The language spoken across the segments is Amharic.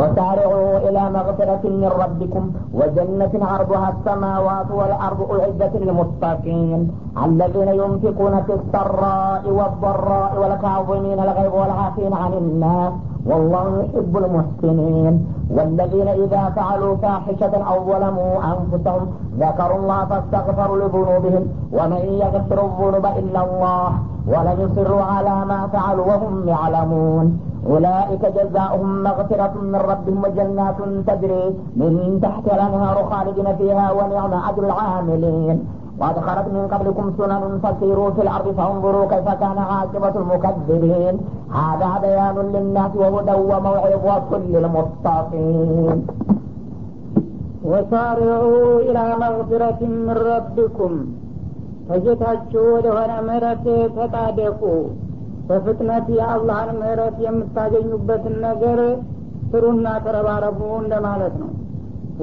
وسارعوا إلى مغفرة من ربكم وجنة عرضها السماوات والأرض أعدت للمتقين. الذين ينفقون في السراء والضراء والكاظمين الغيظ والعافين عن الناس. والله يحب المحسنين. والذين إذا فعلوا فاحشة أو ظلموا أنفسهم ذكروا الله فاستغفروا لذنوبهم. ومن يغفر الذنوب إلا الله ولم يصروا على ما فعلوا وهم يعلمون. أولئك جزاؤهم مغفرة من ربهم وجنات تجري من تحت الأنهار خالدين فيها ونعم أجر العاملين. وقد خلت من قبلكم سنن فسيروا في الأرض فانظروا كيف كان عاقبة المكذبين. هذا بيان للناس وهدى وموعظة للمتقين وسارعوا إلى مغفرة من ربكم. فجتهجوا ወደሆነ ምሕረት ተጣደቁ በፍጥነት የአላህን ምህረት የምታገኙበትን ነገር ስሩና ተረባረቡ እንደማለት ነው።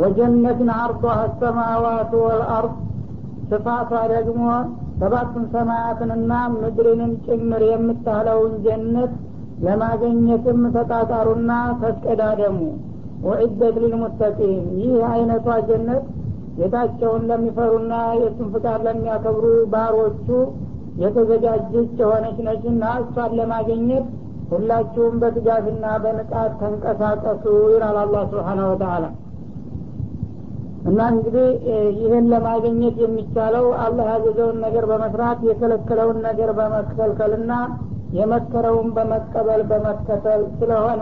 ወጀነትን አርض አሰማዋቱ ወልአርድ ስፋቷ ደግሞ ሰባቱን ሰማያትንና ምድርንም ጭምር የምታህለውን ጀነት ለማገኘትም ተጣጣሩና ተስቀዳደሙ። ወዒደት ልልሙተቂን ይህ አይነቷ ጀነት ጌታቸውን ለሚፈሩና የእሱን ፍቃድ ለሚያከብሩ ባሮቹ የተዘጋጀች የሆነች ነችና እሷን ለማግኘት ሁላችሁም በትጋትና በንቃት ተንቀሳቀሱ ይላል አላህ ስብሓነ ወተአላ እና እንግዲህ ይህን ለማግኘት የሚቻለው አላህ ያዘዘውን ነገር በመስራት የከለከለውን ነገር በመከልከልና የመከረውን በመቀበል በመከተል ስለሆነ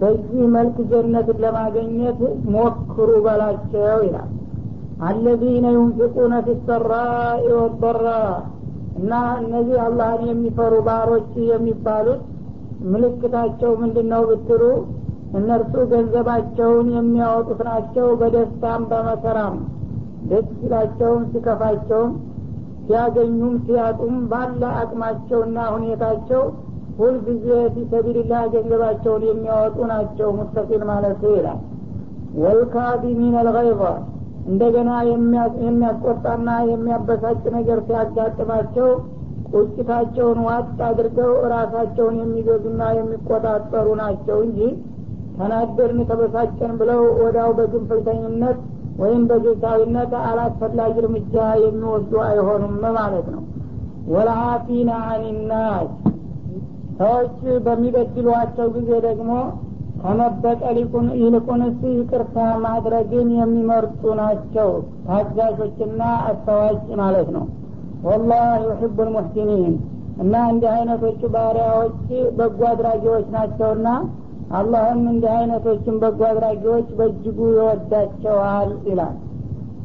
በዚህ መልክ ጀነትን ለማግኘት ሞክሩ በላቸው ይላል። አለዚነ ዩንፊቁነ ፊሰራኢ ወበራ እና እነዚህ አላህን የሚፈሩ ባሮች የሚባሉት ምልክታቸው ምንድን ነው ብትሉ እነርሱ ገንዘባቸውን የሚያወጡት ናቸው በደስታም በመከራም። ደስ ሲላቸውም ሲከፋቸውም ሲያገኙም ሲያጡም ባለ አቅማቸውና ሁኔታቸው ሁልጊዜ ፊሰቢልላ ገንዘባቸውን የሚያወጡ ናቸው ሙተቂን ማለት ይላል። ወልካዲሚን አልገይظ እንደገና የሚያስቆጣና የሚያበሳጭ ነገር ሲያጋጥማቸው ቁጭታቸውን ዋጥ አድርገው እራሳቸውን የሚገዙና የሚቆጣጠሩ ናቸው እንጂ ተናደርን ተበሳጨን ብለው ወዳው በግንፍልተኝነት ወይም በጌታዊነት አላስፈላጊ እርምጃ የሚወስዱ አይሆኑም ማለት ነው። ወልአፊና አኒናስ ሰዎች በሚበድሏቸው ጊዜ ደግሞ ከመበቀል ይልቁንስ ይቅርታ ማድረግን የሚመርጡ ናቸው። ታጋሾችና አስተዋጭ ማለት ነው። ወላህ ዩሕቡ ልሙሕሲኒን እና እንዲህ አይነቶቹ ባሪያዎች በጎ አድራጊዎች ናቸውና አላህም እንዲህ አይነቶችን በጎ አድራጊዎች በእጅጉ ይወዳቸዋል ይላል።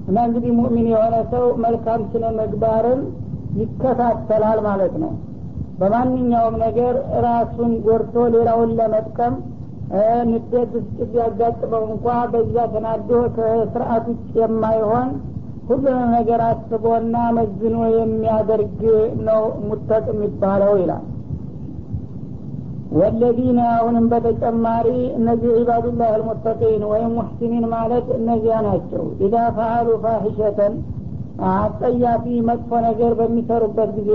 እና እንግዲህ ሙእሚን የሆነ ሰው መልካም ስነ ምግባርን ይከታተላል ማለት ነው። በማንኛውም ነገር ራሱን ጎርቶ ሌላውን ለመጥቀም ንዴት ውስጥ ቢያጋጥመው እንኳ በዛ ተናዶ ከስርአት ውጭ የማይሆን ሁሉንም ነገር አስቦና መዝኖ የሚያደርግ ነው ሙተቅ የሚባለው ይላል። ወለዚነ አሁንም በተጨማሪ እነዚህ ዒባዱላህ አልሙተቂን ወይም ሙሕሲኒን ማለት እነዚያ ናቸው። ኢዛ ፈአሉ ፋሒሸተን አጸያፊ መጥፎ ነገር በሚሰሩበት ጊዜ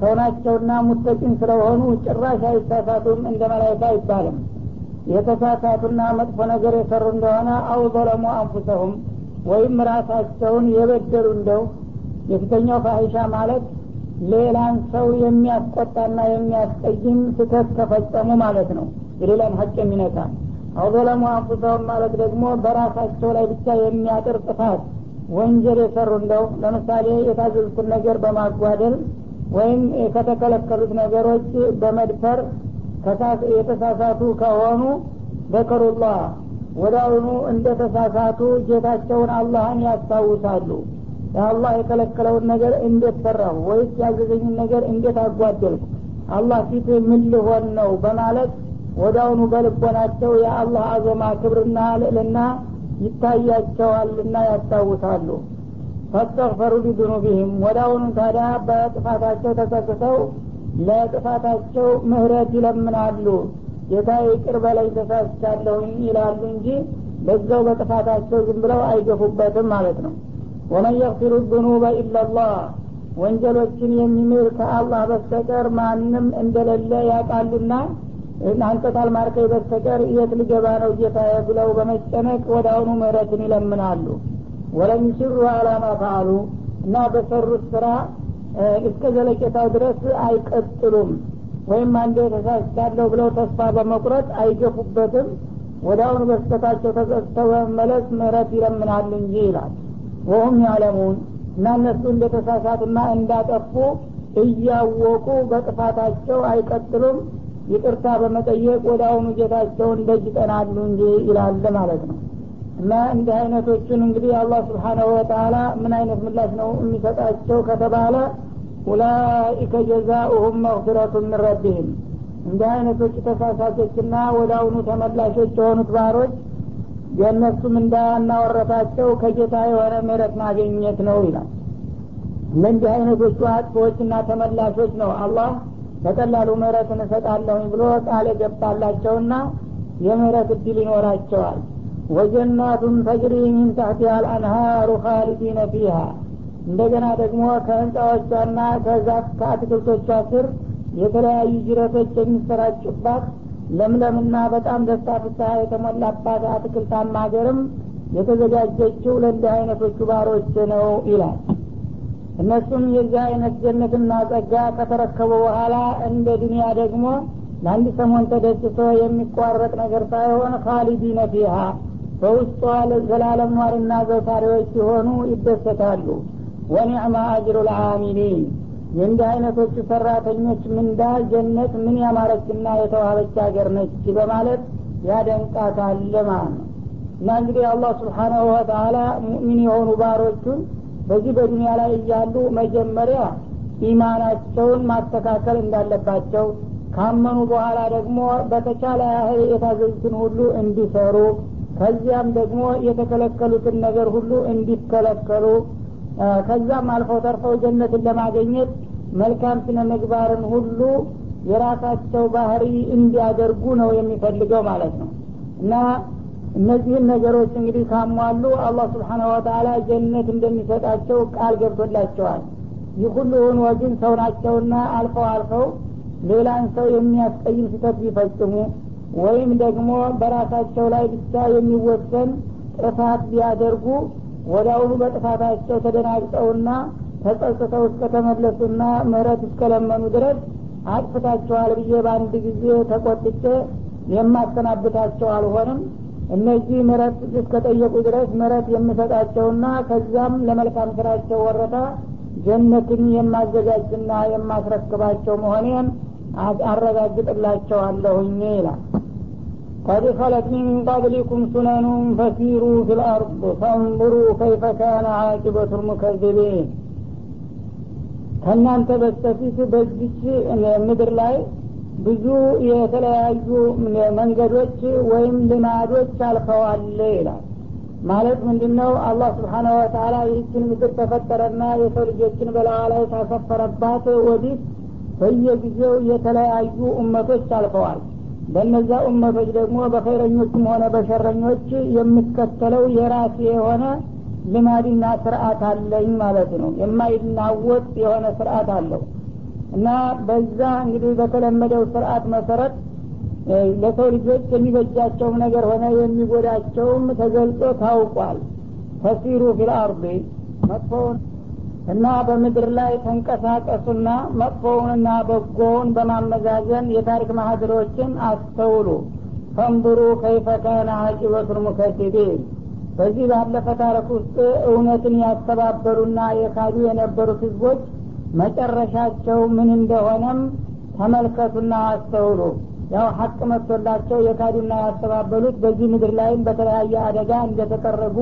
ሰው ናቸውና ሙተቂን ስለሆኑ ጭራሽ አይሳሳቱም እንደ መላይካ አይባልም የተሳሳቱና መጥፎ ነገር የሰሩ እንደሆነ አው ዘለሙ አንፉሰሁም ወይም ራሳቸውን የበደሉ እንደው። የፊተኛው ፋሂሻ ማለት ሌላን ሰው የሚያስቆጣና የሚያስቀይም ስህተት ከፈጸሙ ማለት ነው። የሌላን ሀቅ የሚነካ አው አንፉሰሁም ማለት ደግሞ በራሳቸው ላይ ብቻ የሚያጥር ጥፋት ወንጀል የሰሩ እንደው። ለምሳሌ የታዘዙትን ነገር በማጓደል ወይም ከተከለከሉት ነገሮች በመድፈር የተሳሳቱ ከሆኑ ዘከሩላህ ወዳውኑ እንደ ተሳሳቱ ጌታቸውን አላህን ያስታውሳሉ። አላህ የከለከለውን ነገር እንዴት ሰራሁ ወይስ ያዘዘኝን ነገር እንዴት አጓደልኩ? አላህ ፊት ምን ልሆን ነው በማለት ወዳውኑ በልቦናቸው የአላህ አዞማ ክብርና ልዕልና ይታያቸዋልና ያስታውሳሉ። ፈስተግፈሩ ሊዙኑቢህም ወዳውኑ ታዲያ በጥፋታቸው ተጸጽተው ለጥፋታቸው ምህረት ይለምናሉ። ጌታ ይቅር በላይ ተሳስቻለሁኝ ይላሉ እንጂ በዛው በጥፋታቸው ዝም ብለው አይገፉበትም ማለት ነው። ወመን የግፊሩ ዙኑበ ኢላላህ ወንጀሎችን የሚምር ከአላህ በስተቀር ማንም እንደሌለ ያውቃሉና አንተ ታልማርከኝ በስተቀር የት ልገባ ነው ጌታ ብለው በመጨነቅ ወደ አሁኑ ምህረትን ይለምናሉ። ወለም አላማ ፈአሉ እና በሰሩት ስራ እስከ ዘለቄታው ድረስ አይቀጥሉም። ወይም አንዴ ተሳስቻለሁ ብለው ተስፋ በመቁረጥ አይገፉበትም። ወደ አሁኑ በስተታቸው ተጸጽተው በመመለስ ምህረት ይለምናሉ እንጂ ይላል። ወሁም ያለሙን እና እነሱ እንደተሳሳቱና እንዳጠፉ እያወቁ በጥፋታቸው አይቀጥሉም። ይቅርታ በመጠየቅ ወደ አሁኑ ጌታቸውን ደጅ ጠናሉ እንጂ ይላል ማለት ነው። እና እንዲህ አይነቶቹን እንግዲህ አላህ ስብሓናሁ ወተላ ምን አይነት ምላሽ ነው የሚሰጣቸው ከተባለ ኡላኢከ ጀዛኡሁም መግፊረቱ ምን ረቢህም። እንዲህ አይነቶቹ ተሳሳቾችና ወደ አሁኑ ተመላሾች የሆኑት ባሮች የእነሱም እንዳናወረታቸው ከጌታ የሆነ ምህረት ማግኘት ነው ይላል። ለእንዲህ አይነቶቹ አጥፎችና ተመላሾች ነው አላህ በቀላሉ ምህረትን እሰጣለሁኝ ብሎ ቃል የገባላቸውና የምህረት እድል ይኖራቸዋል። ወጀናቱን ተጅሪ ሚን ታህቲሃ አልአንሃሩ ካሊዲነ ፊሃ እንደገና ደግሞ ከህንፃዎቿና ከዛፍ ከአትክልቶቿ ስር የተለያዩ ጅረቶች የሚሰራጩባት ለምለምና በጣም ደስታ ፍስሀ የተሞላባት አትክልታማ ሀገርም የተዘጋጀችው ለእንዲህ አይነቶቹ ባሮች ነው ይላል። እነሱም የዚህ አይነት ጀነትና ጸጋ ከተረከቡ በኋላ እንደ ዱኒያ ደግሞ ለአንድ ሰሞን ተደስቶ የሚቋረጥ ነገር ሳይሆን ካሊዲነ ፊሃ በውስጧ ለዘላለም ኗሪና ዘውታሪዎች ሲሆኑ ይደሰታሉ ወኒዕማ አጅሩ ልአሚሊን የእንዲህ አይነቶቹ ሰራተኞች ምንዳ ጀነት ምን ያማረችና የተዋበች ሀገር ነች በማለት ያደንቃታል ማለት ነው? እና እንግዲህ አላህ ስብሓናሁ ወተላ ሙእሚን የሆኑ ባሮቹን በዚህ በዱኒያ ላይ እያሉ መጀመሪያ ኢማናቸውን ማስተካከል እንዳለባቸው ካመኑ በኋላ ደግሞ በተቻለ ያህል የታዘዙትን ሁሉ እንዲሰሩ ከዚያም ደግሞ የተከለከሉትን ነገር ሁሉ እንዲከለከሉ ከዛም አልፈው ተርፈው ጀነትን ለማገኘት መልካም ስነ ምግባርን ሁሉ የራሳቸው ባህሪ እንዲያደርጉ ነው የሚፈልገው ማለት ነው። እና እነዚህን ነገሮች እንግዲህ ካሟሉ አላህ ስብሓናሁ ወተላ ጀነት እንደሚሰጣቸው ቃል ገብቶላቸዋል። ይህ ሁሉ ሆኖ ግን ሰው ናቸውና አልፈው አልፈው ሌላን ሰው የሚያስቀይም ስህተት ቢፈጽሙ ወይም ደግሞ በራሳቸው ላይ ብቻ የሚወሰን ጥፋት ቢያደርጉ አሁኑ በጥፋታቸው ተደናግጠውና ተጸጽተው እስከተመለሱና ምህረት እስከለመኑ ድረስ አጥፍታቸዋል ብዬ በአንድ ጊዜ ተቆጥቼ የማሰናብታቸው አልሆንም። እነዚህ ምረት እስከጠየቁ ድረስ ምረት የምሰጣቸውና ከዛም ለመልካም ስራቸው ወረታ ጀነትን የማዘጋጅና የማስረክባቸው መሆኔን አረጋግጥላቸዋለሁኝ ይላል قد خلت من قبلكم سنن فسيروا في الأرض فانظروا كيف كان عاقبة المكذبين. ከእናንተ በስተፊት በዚች ምድር ላይ ብዙ የተለያዩ መንገዶች ወይም ልማዶች አልፈዋል ይላል። ማለት ምንድ ነው አላህ ስብሓነ ወተላ ይህችን ምድር ተፈጠረና የሰው ልጆችን በላዋ ላይ ካሰፈረባት ወዲህ በየጊዜው የተለያዩ እመቶች አልፈዋል። በእነዛ ኡመቶች ደግሞ በኸይረኞችም ሆነ በሸረኞች የምከተለው የራሴ የሆነ ልማድና ስርአት አለኝ ማለት ነው። የማይናወጥ የሆነ ስርአት አለው። እና በዛ እንግዲህ በተለመደው ስርአት መሰረት ለሰው ልጆች የሚበጃቸውም ነገር ሆነ የሚጎዳቸውም ተገልጾ ታውቋል። فسيروا في الأرض መጥፎውን እና በምድር ላይ ተንቀሳቀሱና መጥፎውንና በጎውን በማመዛዘን የታሪክ ማህድሮችን አስተውሉ። ፈንብሩ ከይፈ ካነ አቂበቱል ሙከሲቢን በዚህ ባለፈ ታሪክ ውስጥ እውነትን ያስተባበሉና የካዱ የነበሩት ህዝቦች መጨረሻቸው ምን እንደሆነም ተመልከቱና አስተውሉ። ያው ሀቅ መጥቶላቸው የካዱና ያስተባበሉት በዚህ ምድር ላይም በተለያየ አደጋ እንደተቀረቡ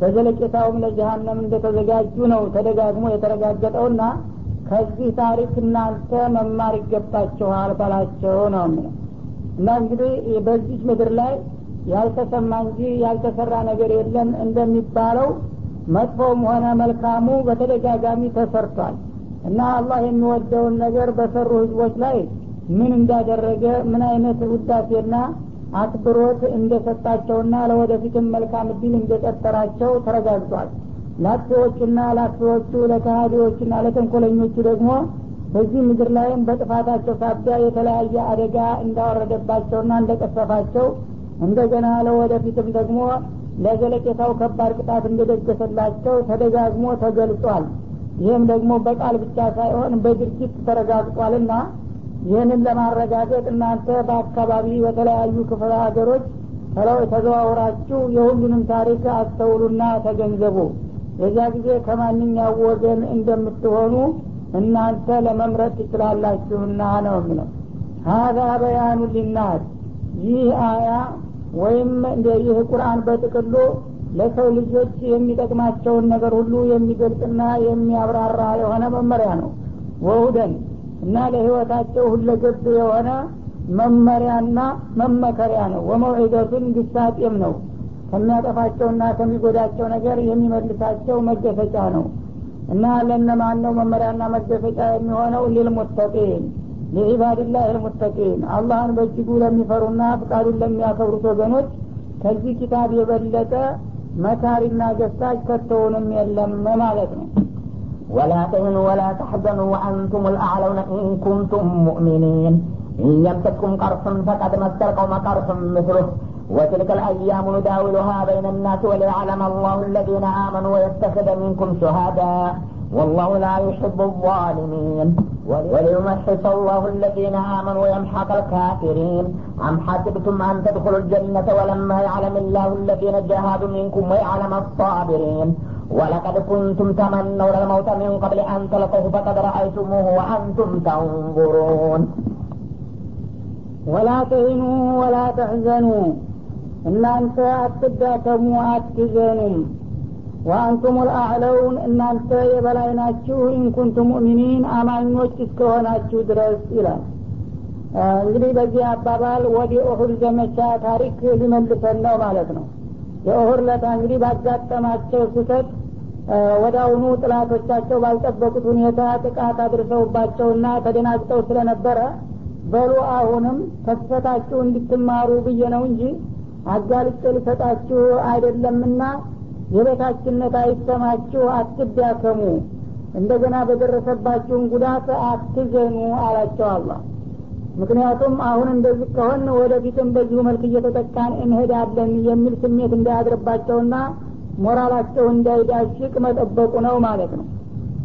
በዘለቄታውም ለጀሀነም እንደተዘጋጁ ነው ተደጋግሞ የተረጋገጠውና ከዚህ ታሪክ እናንተ መማር ይገባችኋል ባላቸው ነው የሚለው። እና እንግዲህ በዚህ ምድር ላይ ያልተሰማ እንጂ ያልተሰራ ነገር የለም እንደሚባለው መጥፎም ሆነ መልካሙ በተደጋጋሚ ተሰርቷል። እና አላህ የሚወደውን ነገር በሰሩ ህዝቦች ላይ ምን እንዳደረገ ምን አይነት ውዳሴና አክብሮት እንደሰጣቸውና ለወደፊትም መልካም እድል እንደቀጠራቸው ተረጋግጧል። ለአጥፊዎቹና ለአጥፊዎቹ ለካሃዲዎቹና ለተንኮለኞቹ ደግሞ በዚህ ምድር ላይም በጥፋታቸው ሳቢያ የተለያየ አደጋ እንዳወረደባቸውና እንደቀሰፋቸው እንደገና ለወደፊትም ደግሞ ለዘለቄታው ከባድ ቅጣት እንደደገሰላቸው ተደጋግሞ ተገልጿል። ይህም ደግሞ በቃል ብቻ ሳይሆን በድርጊት ተረጋግጧልና ይህንን ለማረጋገጥ እናንተ በአካባቢ በተለያዩ ክፍለ ሀገሮች ተዘዋውራችሁ የሁሉንም ታሪክ አስተውሉና ተገንዘቡ። የዚያ ጊዜ ከማንኛው ወገን እንደምትሆኑ እናንተ ለመምረጥ ትችላላችሁና ነው የሚለው ሀዛ በያኑ ሊናስ። ይህ አያ ወይም ይህ ቁርአን በጥቅሉ ለሰው ልጆች የሚጠቅማቸውን ነገር ሁሉ የሚገልጽና የሚያብራራ የሆነ መመሪያ ነው። ወሁደን እና ለህይወታቸው ሁለገብ የሆነ መመሪያና መመከሪያ ነው። ወመውዒደቱን ግሳጤም ነው። ከሚያጠፋቸውና ከሚጎዳቸው ነገር የሚመልሳቸው መገሰጫ ነው። እና ለነማን ነው መመሪያና መገሰጫ የሚሆነው? ሊልሙተቂን ሊዒባድላህ ልሙተቂን። አላህን በእጅጉ ለሚፈሩና ፍቃዱን ለሚያከብሩት ወገኖች ከዚህ ኪታብ የበለጠ መካሪና ገሳጭ ከቶውንም የለም ማለት ነው ولا تهنوا ولا تحزنوا وأنتم الأعلون إن كنتم مؤمنين. إن يمسككم قرص فقد مس القوم قرص مثله. وتلك الأيام نداولها بين الناس وليعلم الله الذين آمنوا ويتخذ منكم شهداء. والله لا يحب الظالمين. وليمحص الله الذين آمنوا ويمحق الكافرين. أم حسبتم أن تدخلوا الجنة ولما يعلم الله الذين جاهدوا منكم ويعلم الصابرين. ولقد كنتم تمنون الموت من قبل أن تلقوه فقد رأيتموه وأنتم تنظرون ወላ ተሂኑ ወላ ተሕዘኑ እናንተ አትዳከሙ አትዘኑም ወአንቱም ልአዕለውን እናንተ የበላይ ናችሁ ኢንኩንቱም ሙእሚኒን አማኞች እስከሆናችሁ ድረስ ይላል እንግዲህ በዚህ አባባል ወደ ኡሁድ ዘመቻ ታሪክ ሊመልሰን ነው ማለት ነው የኡሁድ ለታ እንግዲህ ባጋጠማቸው ስህተት አሁኑ ጥላቶቻቸው ባልጠበቁት ሁኔታ ጥቃት አድርሰውባቸውና ተደናግጠው ስለነበረ በሉ አሁንም ከስህተታችሁ እንድትማሩ ብዬ ነው እንጂ አጋልጬ ልሰጣችሁ አይደለምና የበታችነት አይሰማችሁ አትዳከሙ። እንደገና በደረሰባችሁን ጉዳት አትዘኑ አላቸው አላህ ምክንያቱም አሁን እንደዚህ ከሆን ወደፊትም በዚሁ መልክ እየተጠቃን እንሄዳለን የሚል ስሜት እንዳያድርባቸውና ሞራላቸው እንዳይዳሽቅ መጠበቁ ነው ማለት ነው።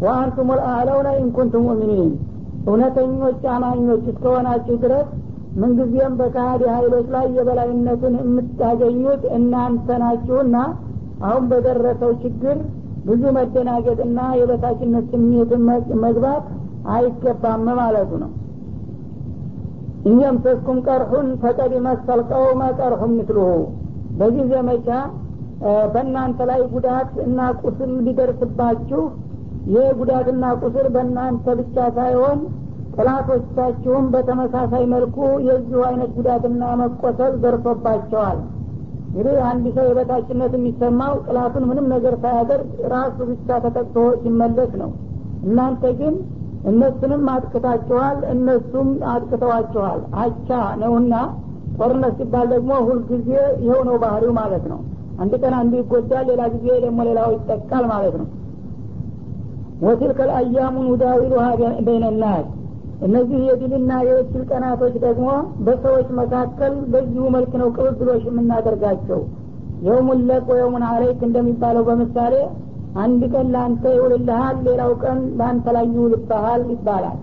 ወአንቱም ልአለውነ ኢንኩንቱም ሙእሚኒን። እውነተኞች አማኞች እስከሆናችሁ ድረስ ምንጊዜም በካሃዲ ሀይሎች ላይ የበላይነትን የምታገኙት እናንተ ናችሁና አሁን በደረሰው ችግር ብዙ መደናገጥና የበታችነት ስሜትን መግባት አይገባም ማለቱ ነው እየምሰስኩም ቀርሑን ፈቀድ መሰል ቀውመ ምስልሁ በዚህ ዘመቻ በእናንተ ላይ ጉዳት እና ቁስል ሊደርስባችሁ ይህ ጉዳትና ቁስል በእናንተ ብቻ ሳይሆን ጥላቶቻችሁም በተመሳሳይ መልኩ የዚሁ አይነት ጉዳትና መቆሰል ደርሶባቸዋል። እንግዲህ አንድ ሰው የበታችነት የሚሰማው ጥላቱን ምንም ነገር ሳያደርግ ራሱ ብቻ ተጠቅቶ ሲመለስ ነው። እናንተ ግን እነሱንም አጥቅታችኋል እነሱም አጥቅተዋችኋል አቻ ነውና ጦርነት ሲባል ደግሞ ሁልጊዜ ይኸው ነው ባህሪው ማለት ነው። አንድ ቀን አንዱ ይጎዳል ሌላ ጊዜ ደግሞ ሌላው ይጠቃል ማለት ነው። ወትልከ ልአያሙ ኑዳዊሉሃ በይነናስ እነዚህ የድልና የእድል ቀናቶች ደግሞ በሰዎች መካከል በዚሁ መልክ ነው ቅብብሎች የምናደርጋቸው። የውሙን ለቅ ወየውሙን አለይክ እንደሚባለው በምሳሌ አንድ ቀን ለአንተ ይውልልሃል ሌላው ቀን ለአንተ ላይ ይውልብሃል ይባላል።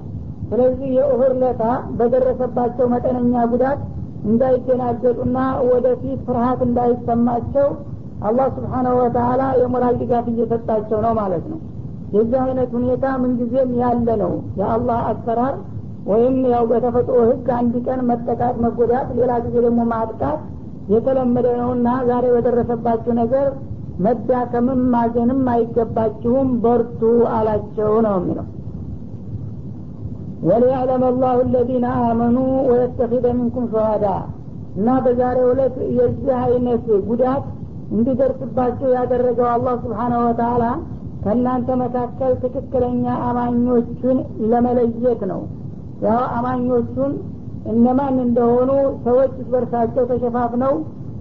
ስለዚህ የኡሁር ለታ በደረሰባቸው መጠነኛ ጉዳት እንዳይደናገጡና ወደፊት ፍርሀት እንዳይሰማቸው አላህ ስብሓናሁ ወተላ የሞራል ድጋፍ እየሰጣቸው ነው ማለት ነው። የዚህ አይነት ሁኔታ ምንጊዜም ያለ ነው። የአላህ አሰራር ወይም ያው በተፈጥሮ ህግ አንድ ቀን መጠቃት መጎዳት ሌላ ጊዜ ደግሞ ማጥቃት የተለመደ ነውና ዛሬ በደረሰባችሁ ነገር መዳከምም ማዘንም አይገባችሁም በርቱ አላቸው ነው የሚለው። ወሊያዕለም አላሁ አለዚነ አመኑ ወየተኪደ ሚንኩም ሸሃዳ እና በዛሬ ዕለት የዚህ አይነት ጉዳት እንዲደርስባቸው ያደረገው አላህ ስብሓናሁ ወተላ ከእናንተ መካከል ትክክለኛ አማኞቹን ለመለየት ነው። ያው አማኞቹን እነማን እንደሆኑ ሰዎች በርሳቸው ተሸፋፍነው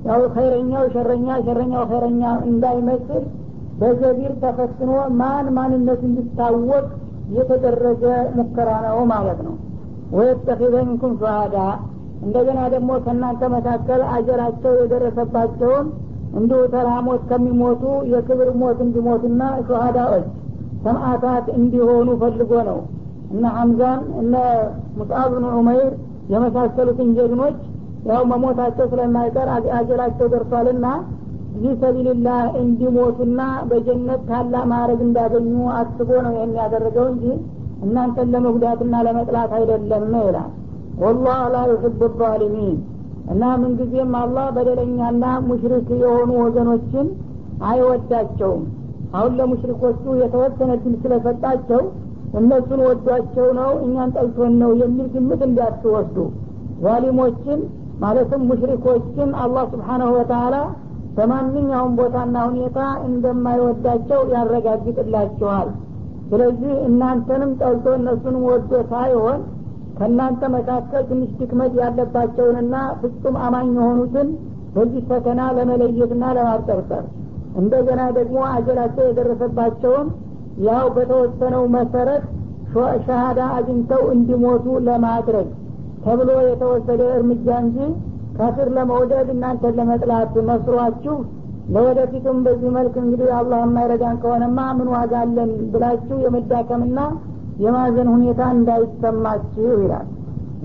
ያው ኸይረኛው ሸረኛ ሸረኛው ኸይረኛ እንዳይመስል በገቢር ተፈትኖ ማን ማንነቱ እንዲታወቅ የተደረገ ሙከራ ነው ማለት ነው። ወየተኪዘ ሚንኩም ሸሃዳ እንደገና ደግሞ ከእናንተ መካከል አጀራቸው የደረሰባቸውን እንዲሁ ተራሞት ከሚሞቱ የክብር ሞት እንዲሞቱና ሸሃዳዎች ሰማዕታት እንዲሆኑ ፈልጎ ነው። እነ ሐምዛን እነ ሙስአብ ብን ዑመይር የመሳሰሉትን ጀግኖች ያው መሞታቸው ስለማይቀር አጀላቸው ደርሷልና ፊ ሰቢልላህ እንዲሞቱና በጀነት ታላቅ ማዕረግ እንዳገኙ አስቦ ነው ይህን ያደረገው እንጂ እናንተን ለመጉዳትና ለመጥላት አይደለም ይላል። ወላህ ላ ዩሕብ ዛሊሚን. እና ምንጊዜም አላህ በደለኛና ሙሽሪክ የሆኑ ወገኖችን አይወዳቸውም። አሁን ለሙሽሪኮቹ የተወሰነ ድል ስለሰጣቸው እነሱን ወዷቸው ነው እኛን ጠልቶን ነው የሚል ግምት እንዳትወስዱ ዛሊሞችን ማለትም ሙሽሪኮችን አላህ ስብሓናሁ ወተላ በማንኛውም ቦታና ሁኔታ እንደማይወዳቸው ያረጋግጥላቸዋል። ስለዚህ እናንተንም ጠልቶ እነሱንም ወዶ ሳይሆን ከእናንተ መካከል ትንሽ ድክመት ያለባቸውንና ፍጹም አማኝ የሆኑትን በዚህ ፈተና ለመለየትና ለማጠርጠር እንደገና ደግሞ አጀላቸው የደረሰባቸውን ያው በተወሰነው መሰረት ሸሃዳ አግኝተው እንዲሞቱ ለማድረግ ተብሎ የተወሰደ እርምጃ እንጂ ካፊር ለመውደድ እናንተን ለመጥላት መስሯችሁ ለወደፊቱም በዚህ መልክ እንግዲህ አላህ የማይረዳን ከሆነማ ምን ዋጋ አለን ብላችሁ የመዳከምና የማዘን ሁኔታ እንዳይሰማችሁ ይላል።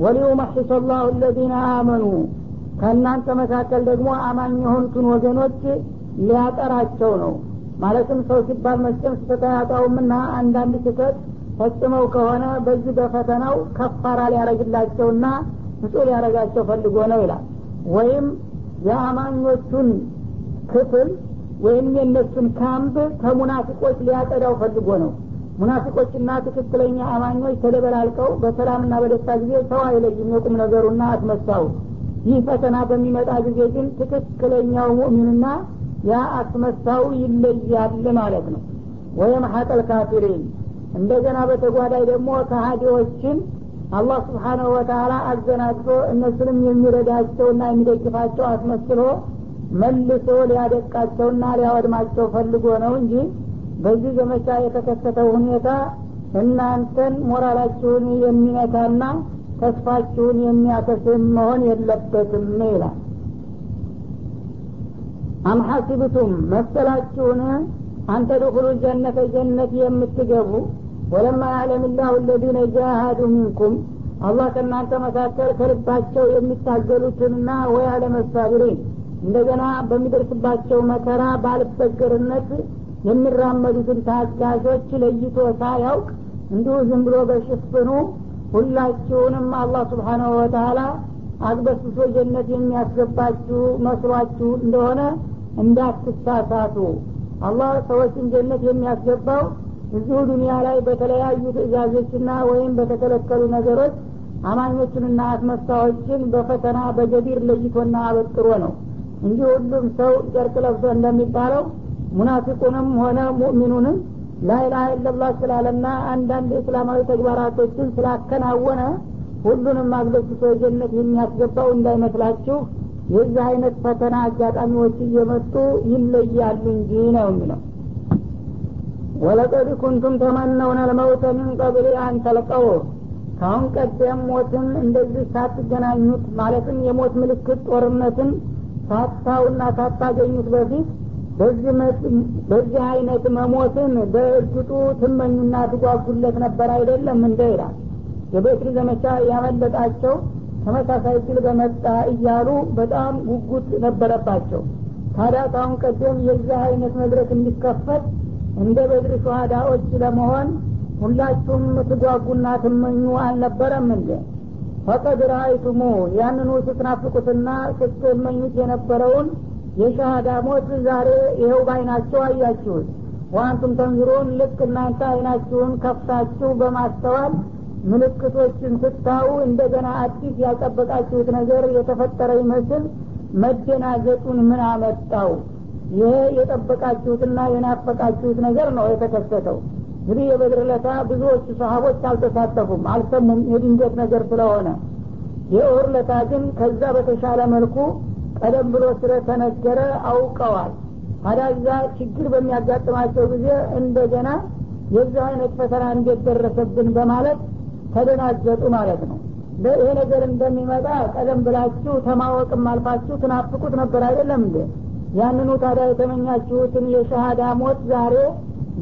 ወሊዩመሒሰ ላሁ አለዚነ አመኑ ከእናንተ መካከል ደግሞ አማኝ የሆኑትን ወገኖች ሊያጠራቸው ነው። ማለትም ሰው ሲባል መቼም ስህተት አንዳንድ ስህተት ፈጽመው ከሆነ በዚህ በፈተናው ከፋራ ሊያረግላቸውና ንጹህ ሊያረጋቸው ፈልጎ ነው ይላል። ወይም የአማኞቹን ክፍል ወይም የእነሱን ካምብ ከሙናፊቆች ሊያጠዳው ፈልጎ ነው። ሙናፊቆችና ትክክለኛ አማኞች ተደበላልቀው በሰላምና በደስታ ጊዜ ሰው አይለይም የቁም ነገሩና አስመሳው። ይህ ፈተና በሚመጣ ጊዜ ግን ትክክለኛው ሙእሚንና ያ አስመሳው ይለያል ማለት ነው። ወይም ሀጠል ካፊሪን እንደገና በተጓዳይ ደግሞ ከሀዲዎችን አላህ ስብሓናሁ ወተላ አዘናግቶ እነሱንም የሚረዳቸውና የሚደግፋቸው አስመስሎ መልሶ ሊያደቃቸውና ሊያወድማቸው ፈልጎ ነው እንጂ በዚህ ዘመቻ የተከሰተው ሁኔታ እናንተን ሞራላችሁን የሚነካና ተስፋችሁን የሚያከስም መሆን የለበትም ይላል። አም ሐሲብቱም መሰላችሁን? አንተ ድኹሉ ጀነተ ጀነት የምትገቡ ወለማ ያዕለም ላሁ አለዚነ ጃሃዱ ሚንኩም አላህ ከእናንተ መካከል ከልባቸው የሚታገሉትንና ወይ አለመሳብሪን እንደገና በሚደርስባቸው መከራ ባልበገርነት የሚራመዱትን ታጋዦች ለይቶ ሳያውቅ እንዲሁ ዝም ብሎ በሽፍኑ ሁላችሁንም አላህ ስብሓናሁ ወተላ አግበስብሶ ጀነት የሚያስገባችሁ መስሏችሁ እንደሆነ እንዳትሳሳቱ። አላህ ሰዎችን ጀነት የሚያስገባው እዚሁ ዱኒያ ላይ በተለያዩ ትእዛዞችና ወይም በተከለከሉ ነገሮች አማኞችንና አስመሳዎችን በፈተና በገቢር ለይቶና አበጥሮ ነው። እንጂ ሁሉም ሰው ጨርቅ ለብሶ እንደሚባለው ሙናፊቁንም ሆነ ሙእሚኑንም ላይላሀ ኢለላህ ስላለና አንዳንድ እስላማዊ ተግባራቶችን ስላከናወነ ሁሉንም አግበስብሶ ጀነት የሚያስገባው እንዳይመስላችሁ የዚህ አይነት ፈተና አጋጣሚዎች እየመጡ ይለያሉ እንጂ ነው የሚለው ወለቀድ ኩንቱም ተመነውነ ለመውተ ምን ቀብል አን ተልቀው ካሁን ቀደም ሞትን እንደዚህ ሳትገናኙት ማለትም የሞት ምልክት ጦርነትን ሳታውና ሳታገኙት በፊት በዚህ አይነት መሞትን በእርግጡ ትመኙና ትጓጉለት ነበር አይደለም እንደ ይላል። የበትር ዘመቻ ያመለጣቸው ተመሳሳይ ድል በመጣ እያሉ በጣም ጉጉት ነበረባቸው። ታዲያ ካሁን ቀደም የዚህ አይነት መድረክ እንዲከፈት እንደ በድር ሸሃዳዎች ለመሆን ሁላችሁም ትጓጉና ትመኙ አልነበረም እንዴ? ፈቀድ ረአይቱሙ ያንኑ ስትናፍቁትና ስትመኙት የነበረውን የሻሃዳ ሞት ዛሬ ይኸው ባይናቸው አያችሁት። ዋንቱም ተንዝሩን ልክ እናንተ አይናችሁን ከፍታችሁ በማስተዋል ምልክቶችን ስታዩ እንደገና አዲስ ያልጠበቃችሁት ነገር የተፈጠረ ይመስል መደናገጡን ምን አመጣው ይሄ የጠበቃችሁትና የናፈቃችሁት ነገር ነው የተከሰተው። እንግዲህ የበድር ለታ ብዙዎቹ ሰሀቦች አልተሳተፉም አልሰሙም የድንገት ነገር ስለሆነ። የኦር ለታ ግን ከዛ በተሻለ መልኩ ቀደም ብሎ ስለተነገረ አውቀዋል። እዛ ችግር በሚያጋጥማቸው ጊዜ እንደገና የዚህ አይነት ፈተና እንዴት ደረሰብን በማለት ተደናገጡ ማለት ነው። ይሄ ነገር እንደሚመጣ ቀደም ብላችሁ ተማወቅም አልፋችሁ ትናፍቁት ነበር አይደለም እንዴ ያንኑ ታዲያ የተመኛችሁትን የሸሃዳ ሞት ዛሬ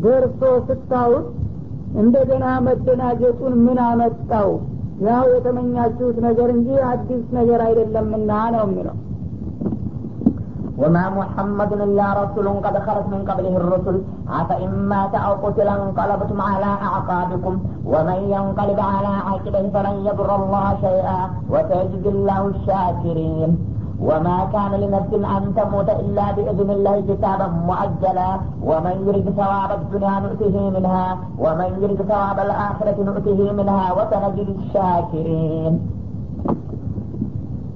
ደርሶ ስታዩት እንደገና መደናገጡን ምን አመጣው ያው የተመኛችሁት ነገር እንጂ አዲስ ነገር አይደለምና ነው የሚለው وما محمد إلا رسول قد خلت من قبله الرسل أفإن مات أو قتل انقلبتم على أعقابكم ومن ينقلب على عقبه فلن يضر الله شيئا وسيجزي الله الشاكرين وما كان لنفس أن تموت إلا بإذن الله كتابا مؤجلا ومن يرد ثواب الدنيا نؤته منها ومن يرد ثواب الآخرة نؤته منها وسنجزي الشاكرين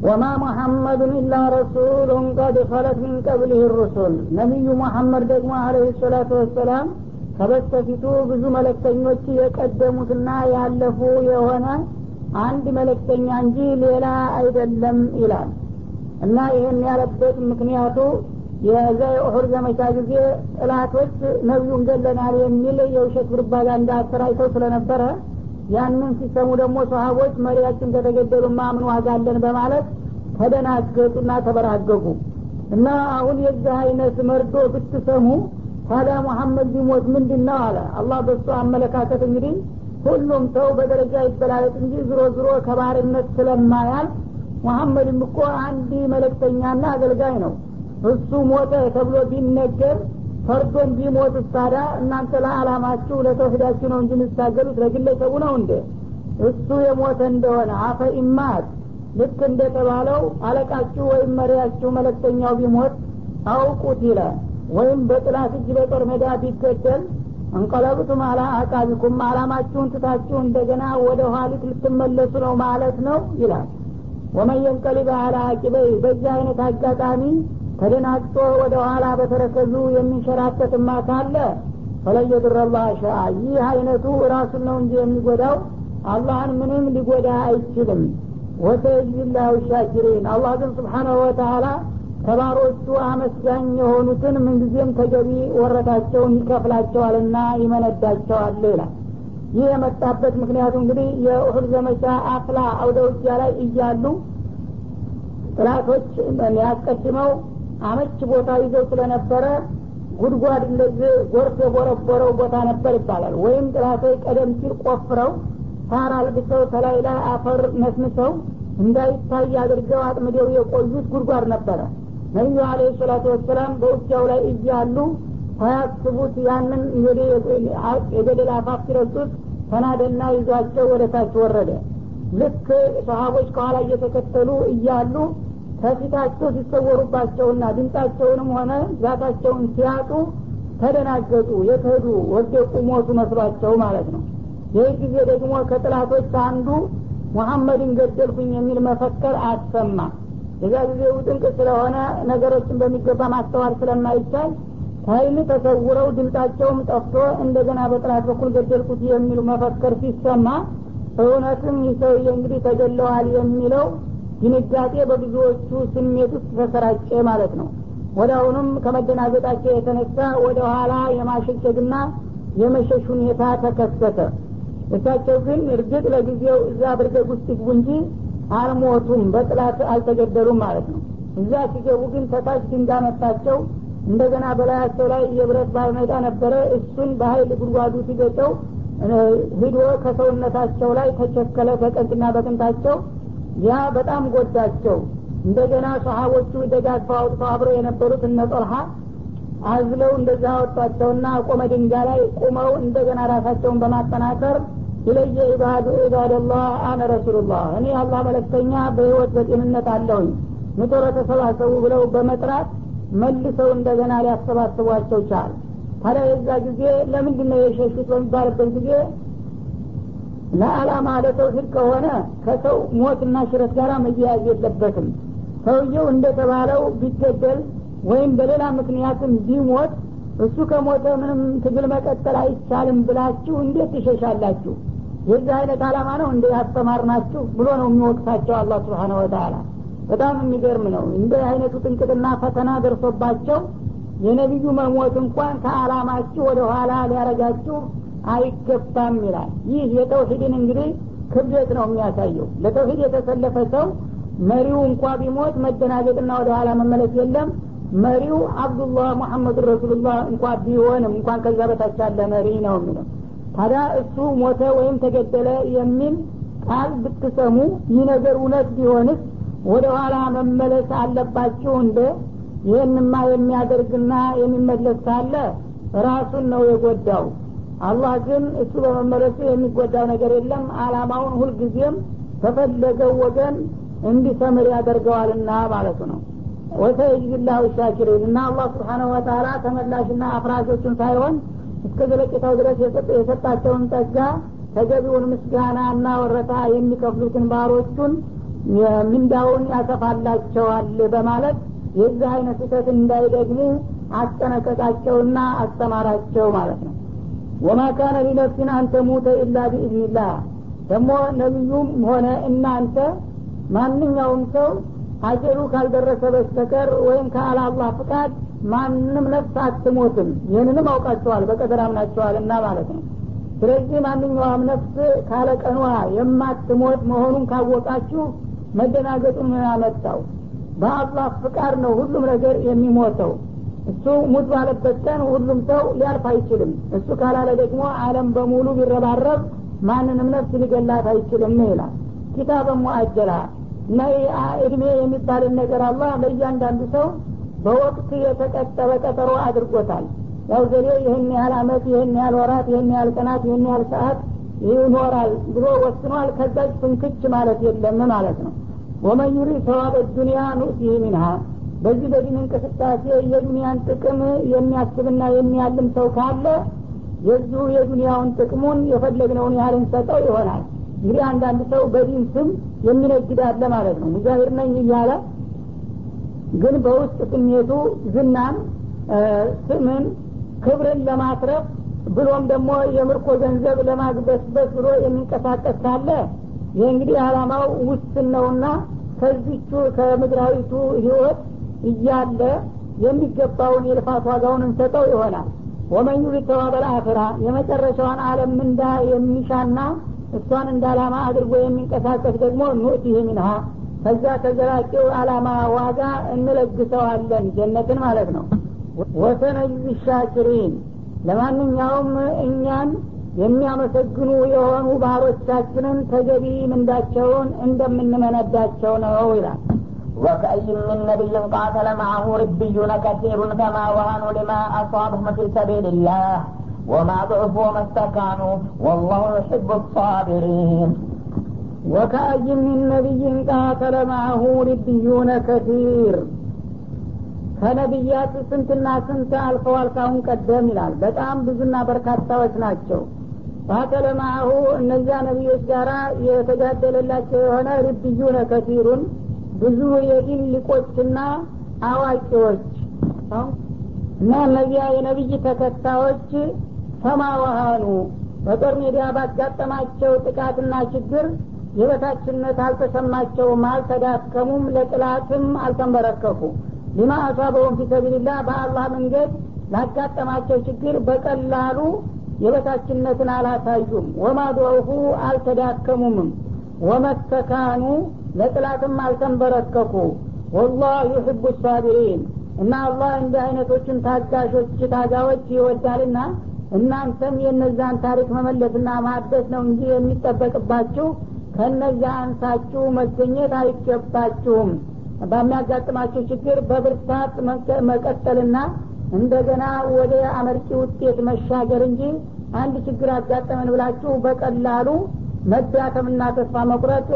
وما محمد إلا رسول قد خلت من قبله الرسل نبي محمد ደግሞ عليه الصلاة والسلام ከበስተፊቱ ብዙ መለክተኞች የቀደሙትና ያለፉ የሆነ አንድ መለክተኛ እንጂ ሌላ አይደለም ይላል እና ይህን ያለበት ምክንያቱ የዛ የኡሑድ ዘመቻ ጊዜ ጥላቶች ነቢዩን ገለናል የሚል የውሸት ፕሮፓጋንዳ አሰራጭተው ስለነበረ ያንን ሲሰሙ ደግሞ ሰሀቦች መሪያችን ከተገደሉ ማምን ዋጋ አለን በማለት ተደናገጡና ተበራገጉ። እና አሁን የዚህ አይነት መርዶ ብትሰሙ ታዲያ ሙሐመድ ቢሞት ምንድን ነው አለ። አላህ በሱ አመለካከት እንግዲህ ሁሉም ሰው በደረጃ ይበላለጥ እንጂ ዝሮ ዝሮ ከባርነት ስለማያል ሙሐመድም እኮ አንድ መለክተኛና አገልጋይ ነው። እሱ ሞተ ተብሎ ቢነገር ፈርዶን ቢሞት ታዲያ እናንተ ለአላማችሁ ለተውሂዳችሁ ነው እንጂ የምታገሉት ለግለሰቡ ነው እንዴ? እሱ የሞተ እንደሆነ አፈ ኢማት። ልክ እንደተባለው አለቃችሁ ወይም መሪያችሁ መለክተኛው ቢሞት አውቁት ይላል። ወይም በጥላት እጅ በጦር ሜዳ ቢገደል እንቀለብቱም አላ አቃቢኩም አላማችሁን ትታችሁ እንደገና ወደ ኋሊት ልትመለሱ ነው ማለት ነው ይላል ወመን የንቀሊበ አላ አቂበይ በዚህ አይነት አጋጣሚ ተደናግጦ ወደ ኋላ በተረከዙ የሚንሸራተትማ ካለ ፈለን የድረ ላህ ሸአ ይህ አይነቱ ራሱን ነው እንጂ የሚጎዳው አላህን ምንም ሊጎዳ አይችልም። ወሰይጅላሁ ሻኪሪን አላህ ግን ስብሓናሁ ወተላ ተባሮቹ አመስጋኝ የሆኑትን ምንጊዜም ተገቢ ወረታቸውን ይከፍላቸዋልና ይመነዳቸዋል ይላል ይህ የመጣበት ምክንያቱ እንግዲህ የኡሑድ ዘመቻ አፍላ አውደ ውጊያ ላይ እያሉ ጥላቶች ያስቀድመው አመች ቦታ ይዘው ስለነበረ ጉድጓድ እንደዚህ ጎርፍ የቦረቦረው ቦታ ነበር ይባላል። ወይም ጥላቶች ቀደም ሲል ቆፍረው ሳር አልብሰው ተላይ ላይ አፈር ነስንሰው እንዳይታይ አድርገው አጥምደው የቆዩት ጉድጓድ ነበረ። ነቢዩ አለ ሰላቱ ወሰላም በውጊያው ላይ እያሉ ሳያስቡት ያንን የገደል አፋፍ ሲረሱት ተናደና ይዟቸው ወደ ታች ወረደ። ልክ ሰሀቦች ከኋላ እየተከተሉ እያሉ ከፊታቸው ሲሰወሩባቸውና ድምጣቸውንም ሆነ ዛታቸውን ሲያጡ ተደናገጡ። የተሄዱ ወደቁ ሞቱ መስሏቸው ማለት ነው። ይህ ጊዜ ደግሞ ከጥላቶች አንዱ ሙሐመድን ገደልኩኝ የሚል መፈከር አሰማ። የዛ ጊዜ ውጥንቅ ስለሆነ ነገሮችን በሚገባ ማስተዋል ስለማይቻል ኃይል ተሰውረው ድምጣቸውም ጠፍቶ እንደገና በጥላት በኩል ገደልኩት የሚሉ መፈከር ሲሰማ እውነትም ይህ እንግዲህ ተገለዋል የሚለው ድንጋጤ በብዙዎቹ ስሜት ውስጥ ተሰራጨ ማለት ነው። ወደ አሁኑም ከመደናገጣቸው የተነሳ ወደ ኋላ የማሸሸግና የመሸሽ ሁኔታ ተከሰተ። እሳቸው ግን እርግጥ ለጊዜው እዛ ብርገግ ውስጥ ይግቡ እንጂ አልሞቱም በጥላት አልተገደሉም ማለት ነው። እዛ ሲገቡ ግን ተታች ድንጋ መታቸው እንደገና በላያቸው ላይ የብረት ባርኔጣ ነበረ። እሱን በሀይል ጉድጓዱ ሲገጨው ሂዶ ከሰውነታቸው ላይ ተቸከለ በቀንትና በቅንታቸው ያ በጣም ጎዳቸው። እንደገና ሰሀቦቹ ደጋግፈው አውጥተው አብረው የነበሩት እነ አዝለው እንደዛ አወጧቸውና ቆመ ድንጋ ላይ ቁመው እንደገና ራሳቸውን በማጠናከር ይለየ ኢባዱ ኢባደላህ አነ ረሱሉላህ እኔ አላህ መለክተኛ በህይወት በጤንነት አለሁኝ ምቶረ ተሰባሰቡ ብለው በመጥራት መልሰው እንደገና ሊያሰባስቧቸው ቻል ታዲያ የዛ ጊዜ ለምንድን ነው የሸሹት? በሚባልበት ጊዜ ለአላማ ለተውሂድ ከሆነ ከሰው ሞትና ሽረት ጋር መያያዝ የለበትም። ሰውየው እንደተባለው ቢገደል ወይም በሌላ ምክንያትም ቢሞት እሱ ከሞተ ምንም ትግል መቀጠል አይቻልም ብላችሁ እንዴት ትሸሻላችሁ? የዚህ አይነት አላማ ነው እንደ ያስተማርናችሁ ብሎ ነው የሚወቅሳቸው አላህ ስብሓነ ወተላ በጣም የሚገርም ነው። እንደ አይነቱ ጥንቅጥና ፈተና ደርሶባቸው የነቢዩ መሞት እንኳን ከአላማችሁ ወደ ኋላ ሊያረጋችሁ አይገባም ይላል። ይህ የተውሂድን እንግዲህ ክብደት ነው የሚያሳየው። ለተውሂድ የተሰለፈ ሰው መሪው እንኳ ቢሞት መደናገጥና ወደ ኋላ መመለስ የለም። መሪው አብዱላህ ሙሐመድ ረሱሉላህ እንኳ ቢሆንም እንኳን ከዛ በታች ያለ መሪ ነው የሚለው። ታዲያ እሱ ሞተ ወይም ተገደለ የሚል ቃል ብትሰሙ ይህ ነገር እውነት ቢሆንስ ወደ ኋላ መመለስ አለባችሁ እንደ ይህንማ የሚያደርግና የሚመለስ ካለ ራሱን ነው የጎዳው። አላህ ግን እሱ በመመለሱ የሚጎዳው ነገር የለም። አላማውን ሁልጊዜም በፈለገው ወገን እንዲሰምር ያደርገዋልና ማለቱ ነው። ወሰይጅላሁ ሻኪሪን እና አላህ ስብሓነሁ ወተላ ተመላሽና አፍራሾችን ሳይሆን እስከ ዘለቄታው ድረስ የሰጣቸውን ጸጋ ተገቢውን ምስጋና እና ወረታ የሚከፍሉትን ባሮቹን ምንዳውን ያሰፋላቸዋል በማለት የዚህ አይነት ስህተት እንዳይደግሙ አስጠነቀቃቸውና አስተማራቸው ማለት ነው። ወማ ካነ ሊነፍሲን አንተ ሙተ ኢላ ቢኢዝኒላህ። ደግሞ ነቢዩም ሆነ እናንተ ማንኛውም ሰው አጀሉ ካልደረሰ በስተቀር ወይም አላህ ፍቃድ ማንም ነፍስ አትሞትም። ይህንንም አውቃቸዋል በቀደር አምናቸዋልና ማለት ነው። ስለዚህ ማንኛውም ነፍስ ካለ ቀኗ የማትሞት መሆኑን ካወቃችሁ መደናገጡን ምን ያመጣው። በአላህ ፍቃድ ነው ሁሉም ነገር የሚሞተው። እሱ ሙት ባለበት ቀን ሁሉም ሰው ሊያልፍ አይችልም። እሱ ካላለ ደግሞ አለም በሙሉ ቢረባረብ ማንንም ነፍስ ሊገላት አይችልም ይላል። ኪታበ ሙአጀላ። እና እድሜ የሚባልን ነገር አላህ ለእያንዳንዱ ሰው በወቅት የተቀጠበ ቀጠሮ አድርጎታል። ያው ዘዴ ይህን ያህል አመት ይህን ያህል ወራት ይህን ያህል ቀናት ይህን ያህል ሰዓት ይኖራል ብሎ ወስኗል። ከዛች ፍንክች ማለት የለም ማለት ነው ወመን ዩሪ ሰዋብ ዱኒያ ኑእቲህ ሚንሃ። በዚህ በዲን እንቅስቃሴ የዱኒያን ጥቅም የሚያስብና የሚያልም ሰው ካለ የዚሁ የዱኒያውን ጥቅሙን የፈለግነውን ያህል እንሰጠው ይሆናል። እንግዲህ አንዳንድ ሰው በዲን ስም የሚነግዳለ ማለት ነው። ሙጃሂር ነኝ እያለ ግን በውስጥ ስሜቱ ዝናን ስምን ክብርን ለማትረፍ ብሎም ደግሞ የምርኮ ገንዘብ ለማግበስበስ ብሎ የሚንቀሳቀስ ካለ ይህ እንግዲህ አላማው ውስን ነውና ከዚቹ ከምድራዊቱ ህይወት እያለ የሚገባውን የልፋት ዋጋውን እንሰጠው ይሆናል። ወመን ዩሪድ ተዋበል አክራ የመጨረሻዋን አለም ምንዳ የሚሻና እሷን እንደ አላማ አድርጎ የሚንቀሳቀስ ደግሞ ኑእቲህ ሚንሃ። ከዛ ከዘላቂው አላማ ዋጋ እንለግሰዋለን ጀነትን ማለት ነው። ወሰነጅዝ ሻኪሪን ለማንኛውም እኛን የሚያመሰግኑ የሆኑ ባህሮቻችንን ተገቢ ምንዳቸውን እንደምንመነዳቸው ነው ይላል وكأي من نبي قاتل معه ربيون كثير فما وهنوا لما أصابهم في سبيل الله وما ضعفوا وما استكانوا والله يحب الصابرين وكأي من نبي قاتل معه ربيون كثير ከነቢያት ስንትና ስንት አልፈዋል ካሁን ቀደም ይላል በጣም ብዙና በርካታዎች ናቸው ባተለ እነዚያ ነቢዮች ጋር የተጋደለላቸው የሆነ ርብዩነ ከቲሩን ብዙ የዲን ሊቆችና አዋቂዎች እና እነዚያ የነቢይ ተከታዮች ሰማዋሃኑ በጦር ሜዳ ባጋጠማቸው ጥቃትና ችግር የበታችነት አልተሰማቸውም አልተዳከሙም ለጥላትም አልተንበረከኩ። ሊማ አሳበውን ፊሰቢልላህ በአላህ መንገድ ላጋጠማቸው ችግር በቀላሉ የበታችነትን አላሳዩም። ወማ ዶዑፉ አልተዳከሙምም። ወመስተካኑ ለጥላትም አልተንበረከኩ። ወላህ ዩሕቡ ሳቢሪን እና አላህ እንዲህ አይነቶችን ታጋሾች ታጋዎች ይወዳልና እናንተም የነዛን ታሪክ መመለስና ማደስ ነው እንጂ የሚጠበቅባችሁ ከነዚያ አንሳችሁ መገኘት አይገባችሁም። በሚያጋጥማቸው ችግር በብርታት መቀጠልና እንደገና ወደ አመርቂ ውጤት መሻገር እንጂ አንድ ችግር አጋጠመን ብላችሁ በቀላሉ መዳከምና ተስፋ መቁረጥ